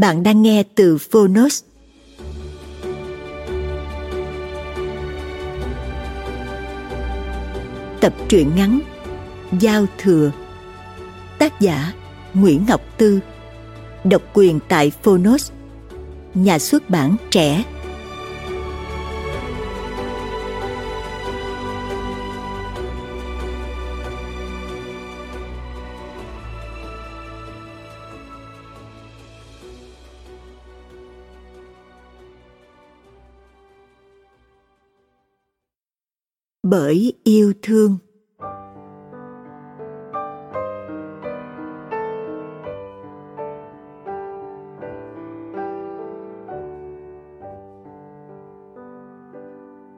Bạn đang nghe từ Phonos. Tập truyện ngắn Giao thừa. Tác giả Nguyễn Ngọc Tư. Độc quyền tại Phonos. Nhà xuất bản trẻ bởi yêu thương.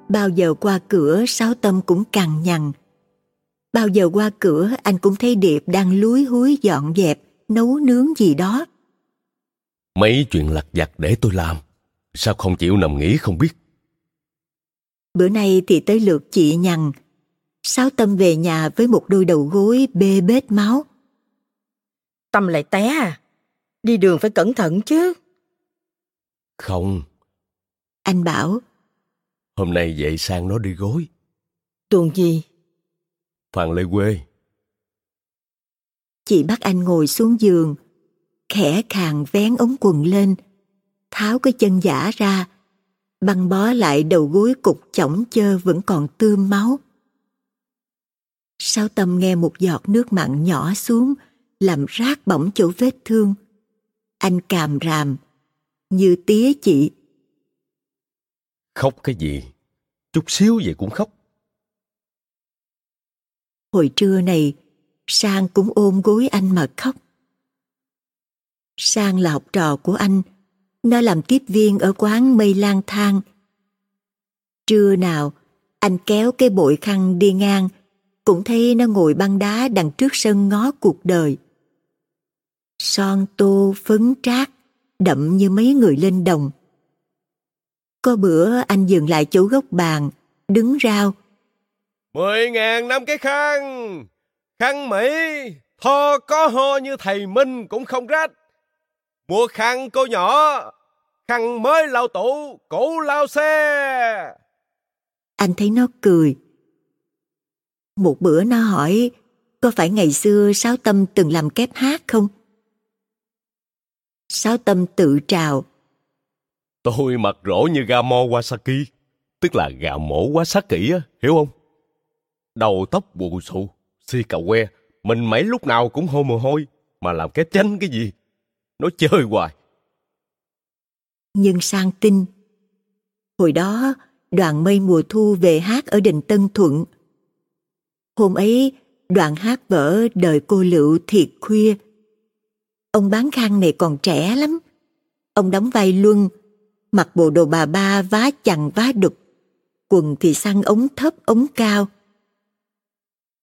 Bao giờ qua cửa, sáu tâm cũng cằn nhằn. Bao giờ qua cửa, anh cũng thấy điệp đang lúi húi dọn dẹp, nấu nướng gì đó. Mấy chuyện lặt vặt để tôi làm. Sao không chịu nằm nghỉ không biết? Bữa nay thì tới lượt chị nhằn. Sáu Tâm về nhà với một đôi đầu gối bê bết máu. Tâm lại té à? Đi đường phải cẩn thận chứ. Không. Anh bảo. Hôm nay dậy sang nó đi gối. Tuần gì? Phan Lê Quê. Chị bắt anh ngồi xuống giường, khẽ khàng vén ống quần lên, tháo cái chân giả ra, băng bó lại đầu gối cục chỏng chơ vẫn còn tươm máu. Sao tâm nghe một giọt nước mặn nhỏ xuống, làm rát bỏng chỗ vết thương. Anh càm ràm, như tía chị. Khóc cái gì? Chút xíu vậy cũng khóc. Hồi trưa này, Sang cũng ôm gối anh mà khóc. Sang là học trò của anh, nó làm tiếp viên ở quán mây lang thang. Trưa nào, anh kéo cái bội khăn đi ngang, cũng thấy nó ngồi băng đá đằng trước sân ngó cuộc đời. Son tô phấn trác, đậm như mấy người lên đồng. Có bữa anh dừng lại chỗ góc bàn, đứng rao. Mười ngàn năm cái khăn, khăn Mỹ, tho có ho như thầy Minh cũng không rách. Mua khăn cô nhỏ, khăn mới lau tủ, cũ lau xe. Anh thấy nó cười. Một bữa nó hỏi, có phải ngày xưa Sáu Tâm từng làm kép hát không? Sáu Tâm tự trào. Tôi mặt rỗ như gà mo Wasaki, tức là gà mổ quá sát kỹ á, hiểu không? Đầu tóc bù xù, si cà que, mình mấy lúc nào cũng hôi mồ hôi, mà làm kép chanh cái gì? Nó chơi hoài nhưng sang tin. Hồi đó, đoàn mây mùa thu về hát ở đình Tân Thuận. Hôm ấy, đoàn hát vở đời cô Lựu thiệt khuya. Ông bán khăn này còn trẻ lắm. Ông đóng vai Luân, mặc bộ đồ bà ba vá chằng vá đục, quần thì săn ống thấp ống cao.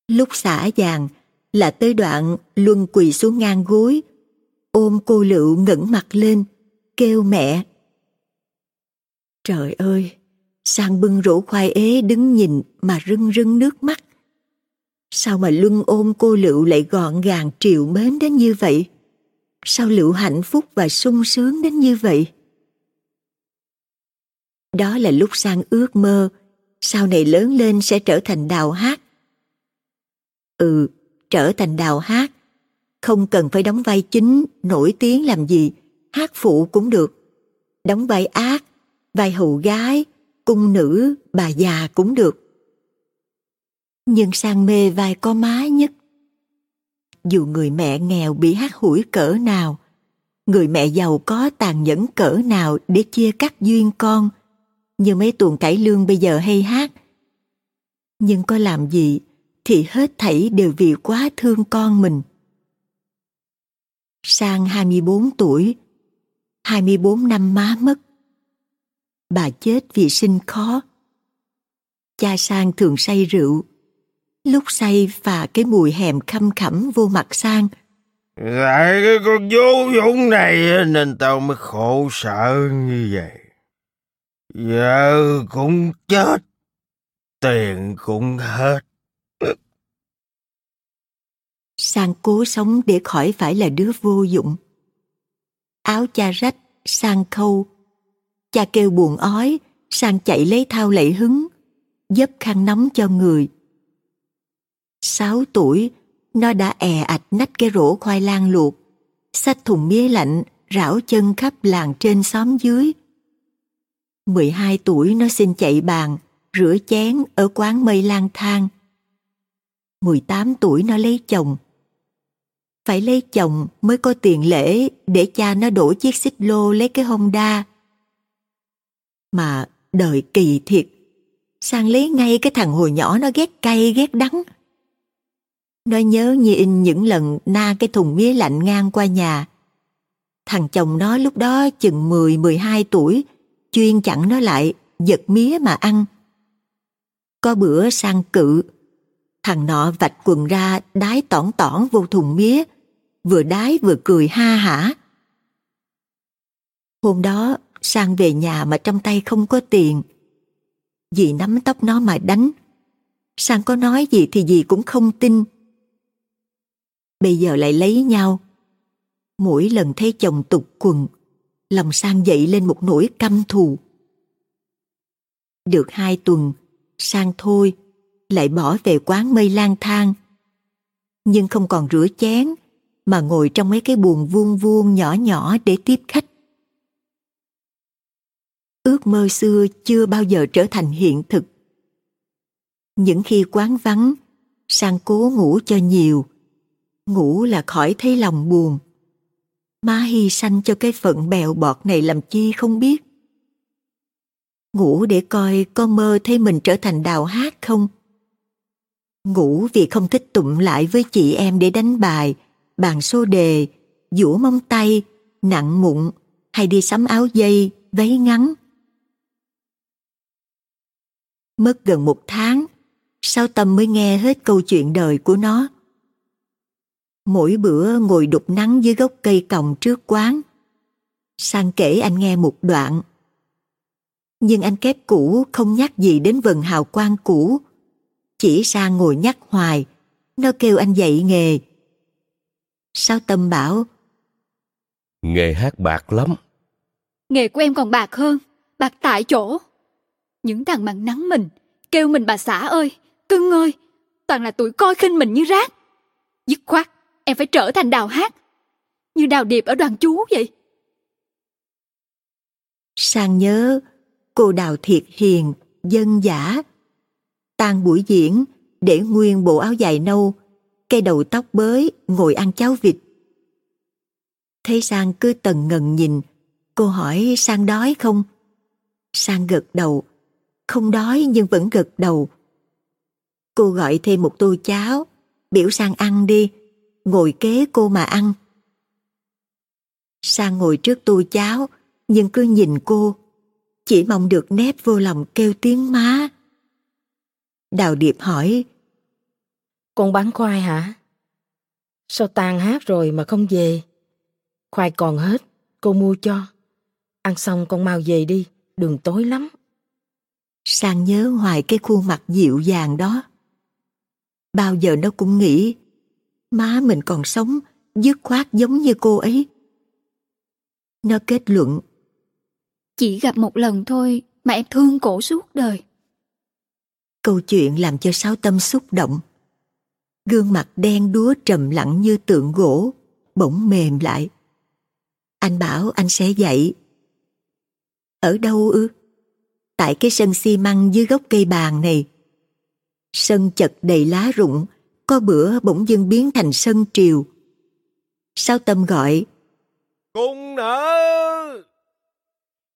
Lúc xả vàng là tới đoạn Luân quỳ xuống ngang gối, ôm cô Lựu ngẩng mặt lên, kêu mẹ. Trời ơi, sang bưng rổ khoai ế đứng nhìn mà rưng rưng nước mắt. Sao mà Luân ôm cô Lựu lại gọn gàng triều mến đến như vậy? Sao Lựu hạnh phúc và sung sướng đến như vậy? Đó là lúc sang ước mơ sau này lớn lên sẽ trở thành đào hát. Ừ, trở thành đào hát. Không cần phải đóng vai chính, nổi tiếng làm gì, hát phụ cũng được. Đóng vai ác, vai hầu gái, cung nữ, bà già cũng được. Nhưng sang mê vai có má nhất. Dù người mẹ nghèo bị hát hủi cỡ nào, người mẹ giàu có tàn nhẫn cỡ nào để chia cắt duyên con, như mấy tuồng cải lương bây giờ hay hát. Nhưng có làm gì thì hết thảy đều vì quá thương con mình. Sang 24 tuổi, 24 năm má mất. Bà chết vì sinh khó. Cha Sang thường say rượu. Lúc say và cái mùi hèm khăm khẩm vô mặt Sang. Lại cái con vô dụng này nên tao mới khổ sở như vậy. Giờ cũng chết, tiền cũng hết. Sang cố sống để khỏi phải là đứa vô dụng. Áo cha rách, sang khâu. Cha kêu buồn ói, sang chạy lấy thao lạy hứng, dấp khăn nóng cho người. Sáu tuổi, nó đã è ạch nách cái rổ khoai lang luộc, xách thùng mía lạnh, rảo chân khắp làng trên xóm dưới. 12 tuổi nó xin chạy bàn, rửa chén ở quán mây lang thang. 18 tuổi nó lấy chồng. Phải lấy chồng mới có tiền lễ để cha nó đổ chiếc xích lô lấy cái Honda. Mà đời kỳ thiệt, sang lấy ngay cái thằng hồi nhỏ nó ghét cay ghét đắng. Nó nhớ như in những lần na cái thùng mía lạnh ngang qua nhà. Thằng chồng nó lúc đó chừng 10-12 tuổi, chuyên chặn nó lại, giật mía mà ăn. Có bữa sang cự, thằng nọ vạch quần ra đái tỏn tỏn vô thùng mía, vừa đái vừa cười ha hả. Hôm đó, sang về nhà mà trong tay không có tiền. Dì nắm tóc nó mà đánh. Sang có nói gì thì dì cũng không tin. Bây giờ lại lấy nhau. Mỗi lần thấy chồng tục quần, lòng sang dậy lên một nỗi căm thù. Được hai tuần, sang thôi, lại bỏ về quán mây lang thang. Nhưng không còn rửa chén, mà ngồi trong mấy cái buồng vuông vuông nhỏ nhỏ để tiếp khách. Ước mơ xưa chưa bao giờ trở thành hiện thực. Những khi quán vắng, sang cố ngủ cho nhiều. Ngủ là khỏi thấy lòng buồn. Má hy sanh cho cái phận bèo bọt này làm chi không biết. Ngủ để coi có mơ thấy mình trở thành đào hát không? Ngủ vì không thích tụm lại với chị em để đánh bài, bàn xô đề, vũ móng tay, nặng mụn hay đi sắm áo dây, váy ngắn. Mất gần một tháng, sao Tâm mới nghe hết câu chuyện đời của nó. Mỗi bữa ngồi đục nắng dưới gốc cây còng trước quán. Sang kể anh nghe một đoạn. Nhưng anh kép cũ không nhắc gì đến vần hào quang cũ. Chỉ sang ngồi nhắc hoài, nó kêu anh dạy nghề. Sao Tâm bảo? Nghề hát bạc lắm. Nghề của em còn bạc hơn, bạc tại chỗ. Những thằng mặn nắng mình, kêu mình bà xã ơi, cưng ơi, toàn là tuổi coi khinh mình như rác. Dứt khoát, em phải trở thành đào hát, như đào điệp ở đoàn chú vậy. Sang nhớ, cô đào thiệt hiền, dân giả. Tan buổi diễn, để nguyên bộ áo dài nâu, cây đầu tóc bới, ngồi ăn cháo vịt. Thấy Sang cứ tần ngần nhìn, cô hỏi Sang đói không? Sang gật đầu, không đói nhưng vẫn gật đầu. Cô gọi thêm một tô cháo, biểu Sang ăn đi, ngồi kế cô mà ăn. Sang ngồi trước tô cháo, nhưng cứ nhìn cô, chỉ mong được nép vô lòng kêu tiếng má. Đào Điệp hỏi, con bán khoai hả? Sao tan hát rồi mà không về? Khoai còn hết, cô mua cho. Ăn xong con mau về đi, đường tối lắm. Sang nhớ hoài cái khuôn mặt dịu dàng đó. Bao giờ nó cũng nghĩ má mình còn sống dứt khoát giống như cô ấy. Nó kết luận Chỉ gặp một lần thôi mà em thương cổ suốt đời. Câu chuyện làm cho Sáu Tâm xúc động. Gương mặt đen đúa trầm lặng như tượng gỗ, bỗng mềm lại. Anh bảo anh sẽ dậy. Ở đâu ư? Tại cái sân xi măng dưới gốc cây bàn này. Sân chật đầy lá rụng, có bữa bỗng dưng biến thành sân triều. Sao tâm gọi? Cung nở!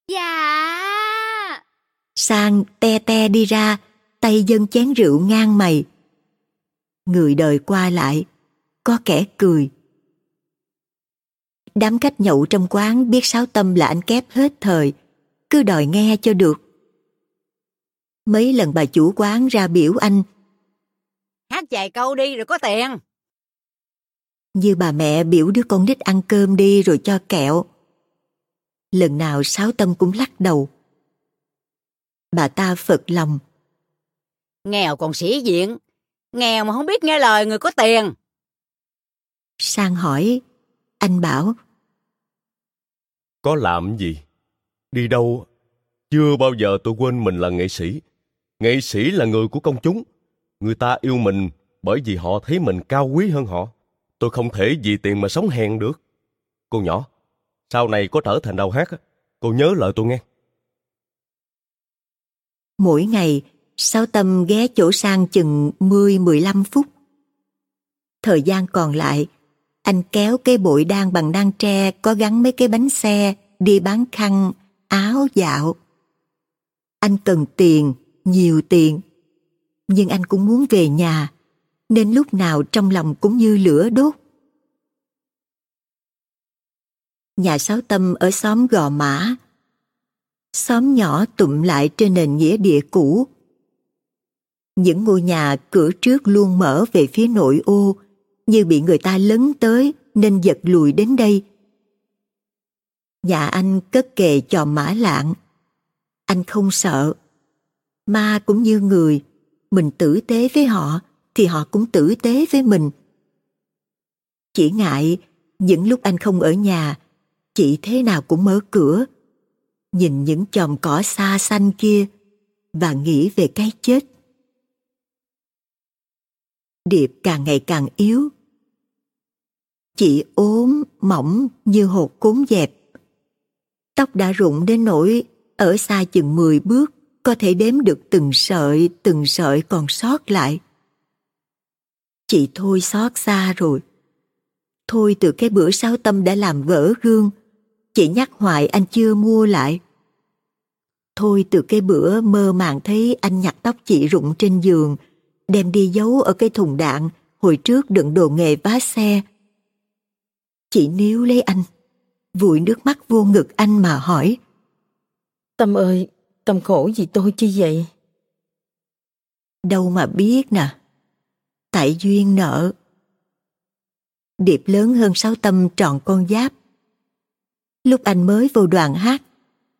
Dạ! Sang te te đi ra, tay dâng chén rượu ngang mày. Người đời qua lại, có kẻ cười. Đám khách nhậu trong quán biết sáu tâm là anh kép hết thời, cứ đòi nghe cho được. Mấy lần bà chủ quán ra biểu anh. Hát vài câu đi rồi có tiền. Như bà mẹ biểu đứa con nít ăn cơm đi rồi cho kẹo. Lần nào sáu tâm cũng lắc đầu. Bà ta phật lòng. Nghèo còn sĩ diện. Nghèo mà không biết nghe lời người có tiền. Sang hỏi, anh bảo. Có làm gì? Đi đâu? Chưa bao giờ tôi quên mình là nghệ sĩ. Nghệ sĩ là người của công chúng. Người ta yêu mình bởi vì họ thấy mình cao quý hơn họ. Tôi không thể vì tiền mà sống hèn được. Cô nhỏ, sau này có trở thành đầu hát, cô nhớ lời tôi nghe. Mỗi ngày, Sáu Tâm ghé chỗ sang chừng 10-15 phút. Thời gian còn lại, anh kéo cái bội đan bằng đan tre có gắn mấy cái bánh xe đi bán khăn, áo dạo. Anh cần tiền, nhiều tiền. Nhưng anh cũng muốn về nhà, nên lúc nào trong lòng cũng như lửa đốt. Nhà Sáu Tâm ở xóm Gò Mã. Xóm nhỏ tụm lại trên nền nghĩa địa cũ. Những ngôi nhà cửa trước luôn mở về phía nội ô, như bị người ta lấn tới nên giật lùi đến đây. Nhà anh cất kề chòm mã lạng. Anh không sợ. Ma cũng như người, mình tử tế với họ thì họ cũng tử tế với mình. Chỉ ngại những lúc anh không ở nhà, chị thế nào cũng mở cửa, nhìn những chòm cỏ xa xanh kia và nghĩ về cái chết. Điệp càng ngày càng yếu. Chị ốm, mỏng như hột cốn dẹp. Tóc đã rụng đến nỗi ở xa chừng 10 bước có thể đếm được từng sợi, từng sợi còn sót lại. Chị thôi xót xa rồi. Thôi từ cái bữa sáu tâm đã làm vỡ gương, chị nhắc hoài anh chưa mua lại. Thôi từ cái bữa mơ màng thấy anh nhặt tóc chị rụng trên giường, đem đi giấu ở cái thùng đạn hồi trước đựng đồ nghề vá xe. Chị níu lấy anh, vùi nước mắt vô ngực anh mà hỏi. Tâm ơi, Tâm khổ gì tôi chi vậy? Đâu mà biết nè. Tại duyên nợ. Điệp lớn hơn sáu tâm tròn con giáp. Lúc anh mới vô đoàn hát,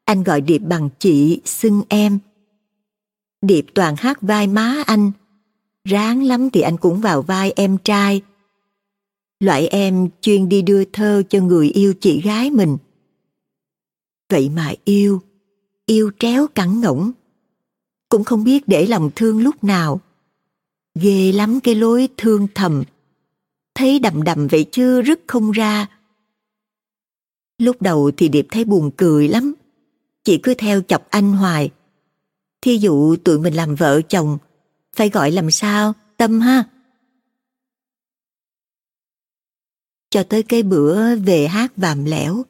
anh gọi Điệp bằng chị, xưng em. Điệp toàn hát vai má anh. Ráng lắm thì anh cũng vào vai em trai. Loại em chuyên đi đưa thơ cho người yêu chị gái mình. Vậy mà yêu, yêu tréo cẳng ngỗng. Cũng không biết để lòng thương lúc nào. Ghê lắm cái lối thương thầm. Thấy đầm đầm vậy chứ rứt không ra. Lúc đầu thì Điệp thấy buồn cười lắm. Chị cứ theo chọc anh hoài. Thí dụ tụi mình làm vợ chồng, phải gọi làm sao, tâm ha. Cho tới cái bữa về hát vàm lẻo,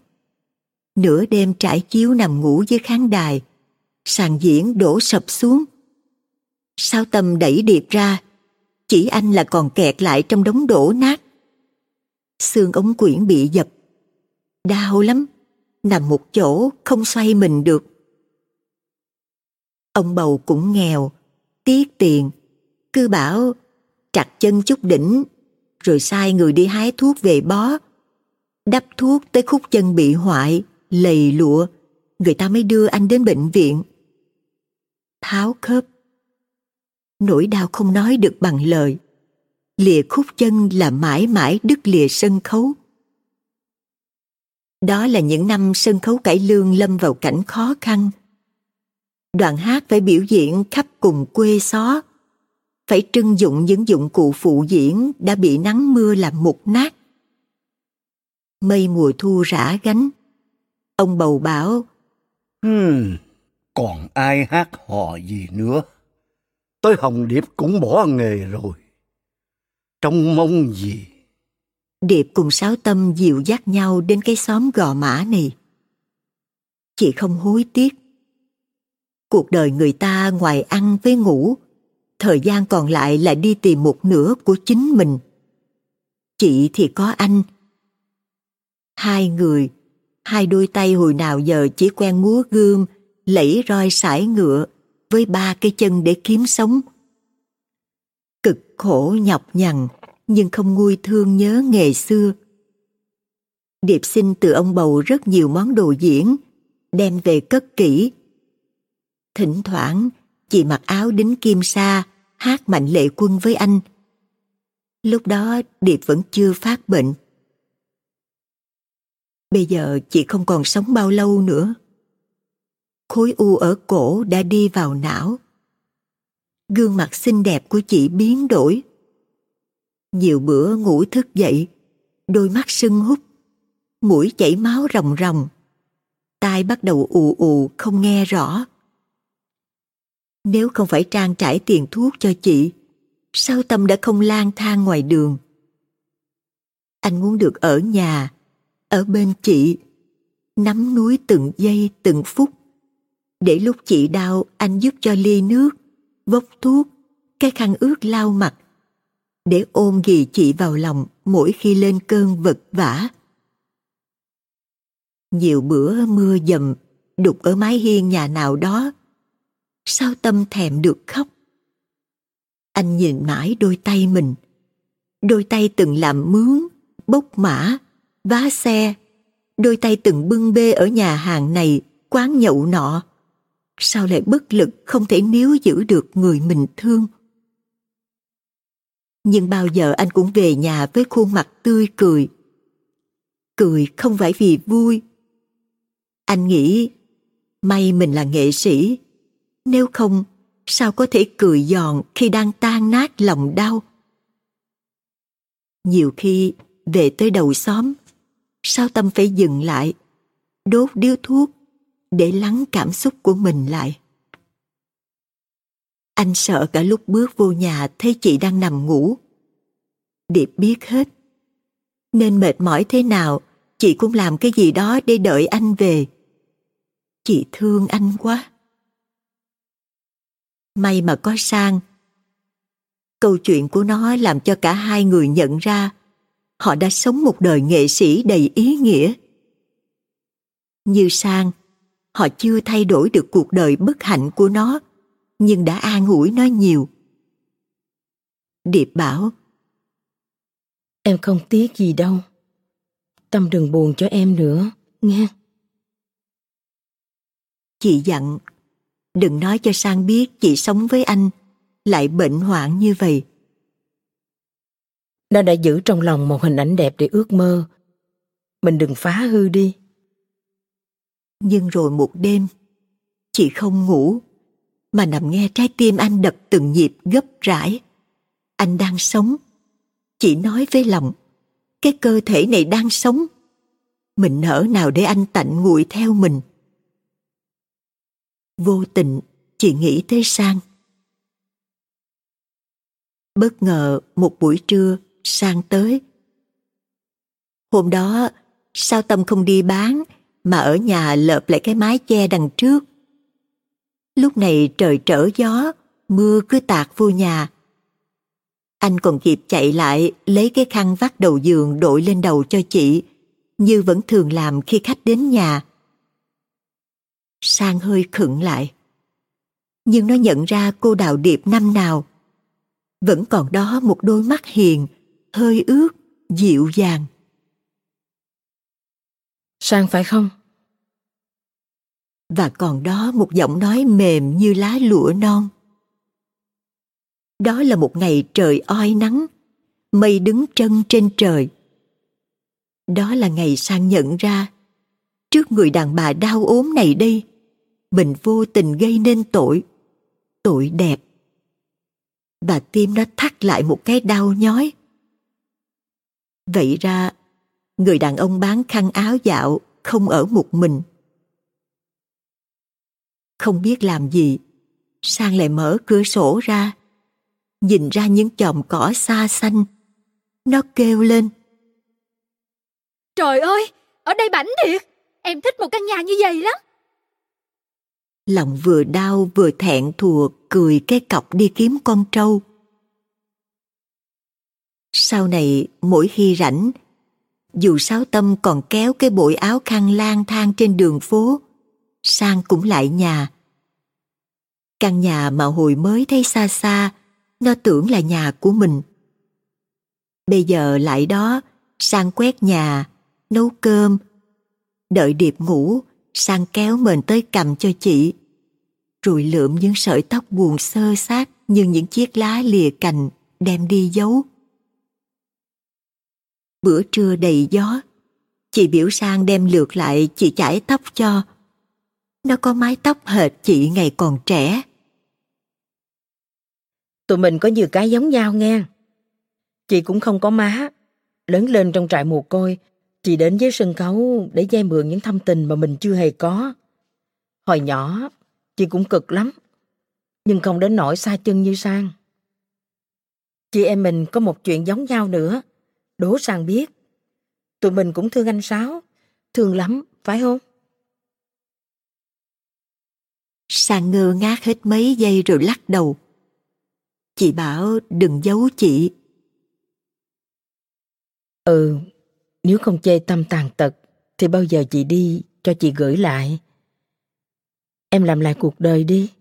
nửa đêm trải chiếu nằm ngủ dưới khán đài, sàn diễn đổ sập xuống. Sao tâm đẩy điệp ra, chỉ anh là còn kẹt lại trong đống đổ nát. Xương ống quyển bị dập, đau lắm, nằm một chỗ không xoay mình được. Ông bầu cũng nghèo, tiếc tiền, cứ bảo chặt chân chút đỉnh, rồi sai người đi hái thuốc về bó, đắp thuốc tới khúc chân bị hoại, lầy lụa, người ta mới đưa anh đến bệnh viện. Tháo khớp. Nỗi đau không nói được bằng lời. Lìa khúc chân là mãi mãi đứt lìa sân khấu. Đó là những năm sân khấu cải lương lâm vào cảnh khó khăn. Đoàn hát phải biểu diễn khắp cùng quê xó, phải trưng dụng những dụng cụ phụ diễn đã bị nắng mưa làm mục nát. Mây mùa thu rã gánh. Ông bầu bảo, Hmm, còn ai hát hò gì nữa? Tới Hồng Điệp cũng bỏ nghề rồi. Trông mong gì? Điệp cùng Sáu Tâm dịu dắt nhau đến cái xóm gò mã này. Chị không hối tiếc. Cuộc đời người ta ngoài ăn với ngủ, thời gian còn lại là đi tìm một nửa của chính mình. Chị thì có anh. Hai người, hai đôi tay hồi nào giờ chỉ quen múa gươm, lẫy roi sải ngựa với ba cái chân để kiếm sống. Cực khổ nhọc nhằn, nhưng không nguôi thương nhớ nghề xưa. Điệp xin từ ông bầu rất nhiều món đồ diễn, đem về cất kỹ. Thỉnh thoảng, chị mặc áo đính kim sa, hát mạnh lệ quân với anh. Lúc đó Điệp vẫn chưa phát bệnh. Bây giờ chị không còn sống bao lâu nữa. Khối u ở cổ đã đi vào não. Gương mặt xinh đẹp của chị biến đổi. Nhiều bữa ngủ thức dậy, đôi mắt sưng húp, mũi chảy máu ròng ròng. Tai bắt đầu ù ù không nghe rõ. Nếu không phải trang trải tiền thuốc cho chị, sao Tâm đã không lang thang ngoài đường? Anh muốn được ở nhà, ở bên chị, nắm núi từng giây từng phút. Để lúc chị đau anh giúp cho ly nước, vốc thuốc, cái khăn ướt lau mặt. Để ôm ghì chị vào lòng mỗi khi lên cơn vật vã. Nhiều bữa mưa dầm đục ở mái hiên nhà nào đó. Sao tâm thèm được khóc? Anh nhìn mãi đôi tay mình. Đôi tay từng làm mướn, bốc mã, vá xe. Đôi tay từng bưng bê ở nhà hàng này, quán nhậu nọ. Sao lại bất lực không thể níu giữ được người mình thương? Nhưng bao giờ anh cũng về nhà với khuôn mặt tươi cười. Cười không phải vì vui. Anh nghĩ, may mình là nghệ sĩ. Nếu không, sao có thể cười giòn khi đang tan nát lòng đau? Nhiều khi về tới đầu xóm, sao tâm phải dừng lại, đốt điếu thuốc để lắng cảm xúc của mình lại. Anh sợ cả lúc bước vô nhà thấy chị đang nằm ngủ. Điệp biết hết. Nên mệt mỏi thế nào, chị cũng làm cái gì đó để đợi anh về. Chị thương anh quá. May mà có sang. Câu chuyện của nó làm cho cả hai người nhận ra họ đã sống một đời nghệ sĩ đầy ý nghĩa. Như sang, họ chưa thay đổi được cuộc đời bất hạnh của nó, nhưng đã an ủi nó nhiều. Điệp bảo, Em không tiếc gì đâu. Tâm đừng buồn cho em nữa, nghe. Chị dặn, đừng nói cho Sang biết chị sống với anh, lại bệnh hoạn như vậy. Nó đã giữ trong lòng một hình ảnh đẹp để ước mơ. Mình đừng phá hư đi. Nhưng rồi một đêm, chị không ngủ, mà nằm nghe trái tim anh đập từng nhịp gấp rãi. Anh đang sống. Chị nói với lòng, cái cơ thể này đang sống. Mình nỡ nào để anh tạnh nguội theo mình. Vô tình, chị nghĩ tới Sang. Bất ngờ một buổi trưa, Sang tới. Hôm đó, sao Tâm không đi bán, mà ở nhà lợp lại cái mái che đằng trước. Lúc này trời trở gió, mưa cứ tạt vô nhà. Anh còn kịp chạy lại lấy cái khăn vắt đầu giường đội lên đầu cho chị, như vẫn thường làm khi khách đến nhà. Sang hơi khựng lại. Nhưng nó nhận ra cô đào điệp năm nào. Vẫn còn đó một đôi mắt hiền, hơi ướt, dịu dàng. Sang phải không? Và còn đó một giọng nói mềm như lá lụa non. Đó là một ngày trời oi nắng, mây đứng trân trên trời. Đó là ngày sang nhận ra, trước người đàn bà đau ốm này đây, mình vô tình gây nên tội, tội đẹp. và tim nó thắt lại một cái đau nhói. Vậy ra, người đàn ông bán khăn áo dạo không ở một mình. Không biết làm gì, Sang lại mở cửa sổ ra, nhìn ra những chòm cỏ xa xanh. Nó kêu lên. Trời ơi, ở đây bảnh thiệt, em thích một căn nhà như vậy lắm. Lòng vừa đau vừa thẹn thùa cười cái cọc đi kiếm con trâu. Sau này mỗi khi rảnh, dù sáu tâm còn kéo cái bội áo khăn lang thang trên đường phố, sang cũng lại nhà. Căn nhà mà hồi mới thấy xa xa, nó tưởng là nhà của mình. Bây giờ lại đó, sang quét nhà, nấu cơm, đợi điệp ngủ, sang kéo mền tới cầm cho chị rụi lượm những sợi tóc buồn sơ sát như những chiếc lá lìa cành đem đi giấu. Bữa trưa đầy gió, chị biểu sang đem lượt lại chị chải tóc cho. Nó có mái tóc hệt chị ngày còn trẻ. Tụi mình có nhiều cái giống nhau nghe. Chị cũng không có má. Lớn lên trong trại mồ côi, chị đến với sân khấu để dây mượn những thâm tình mà mình chưa hề có. Hồi nhỏ, chị cũng cực lắm, nhưng không đến nỗi xa chân như Sang. Chị em mình có một chuyện giống nhau nữa. Đố Sang biết. Tụi mình cũng thương anh Sáu. Thương lắm, phải không? Sang ngơ ngác hết mấy giây rồi lắc đầu. Chị bảo đừng giấu chị. Ừ, nếu không chê tâm tàn tật thì bao giờ chị đi cho chị gửi lại. Em làm lại cuộc đời đi.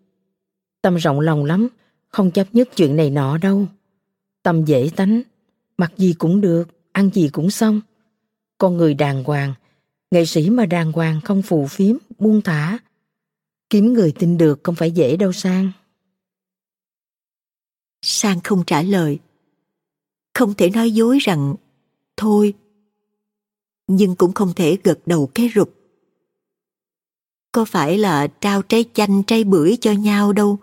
Tâm rộng lòng lắm, không chấp nhất chuyện này nọ đâu. Tâm dễ tánh, mặc gì cũng được, ăn gì cũng xong. Con người đàng hoàng, nghệ sĩ mà đàng hoàng không phù phiếm, buông thả. Kiếm người tin được không phải dễ đâu Sang. Sang không trả lời. Không thể nói dối rằng thôi. Nhưng cũng không thể gật đầu cái rụp. Có phải là trao trái chanh trái bưởi cho nhau đâu,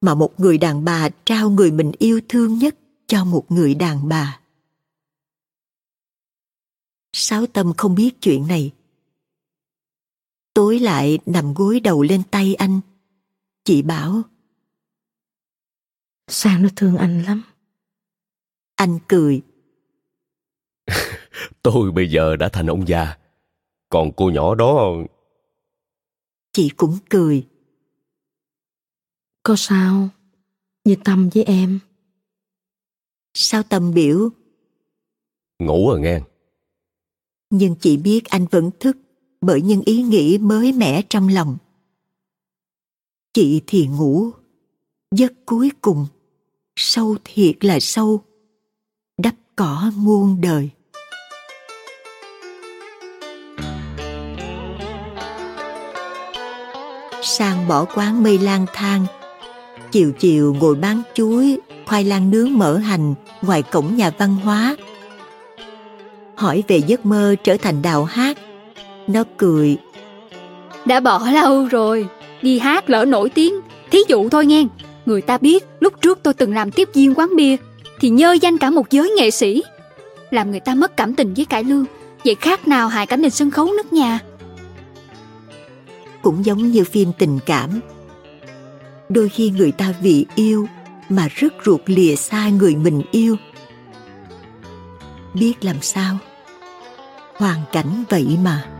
mà một người đàn bà trao người mình yêu thương nhất cho một người đàn bà. Sáu tâm không biết chuyện này. Tối lại nằm gối đầu lên tay anh. Chị bảo Sang nó thương anh lắm. Anh cười. Tôi bây giờ đã thành ông già. Còn cô nhỏ đó... Chị cũng cười. Có sao? Như Tâm với em. Sao Tâm biểu? Ngủ rồi nghe. Nhưng chị biết anh vẫn thức bởi những ý nghĩ mới mẻ trong lòng. Chị thì ngủ, giấc cuối cùng sâu thiệt là sâu đắp cỏ muôn đời sang bỏ quán mây lang thang. Chiều chiều ngồi bán chuối, khoai lang nướng mỡ hành ngoài cổng nhà văn hóa. Hỏi về giấc mơ trở thành đào hát. Nó cười. Đã bỏ lâu rồi, đi hát lỡ nổi tiếng, thí dụ thôi nghe. Người ta biết lúc trước tôi từng làm tiếp viên quán bia, Thì nhơ danh cả một giới nghệ sĩ. Làm người ta mất cảm tình với cải lương, Vậy khác nào hại cả nền sân khấu nước nhà? Cũng giống như phim tình cảm. Đôi khi người ta vì yêu Mà rất ruột lìa xa người mình yêu. Biết làm sao? Hoàn cảnh vậy mà.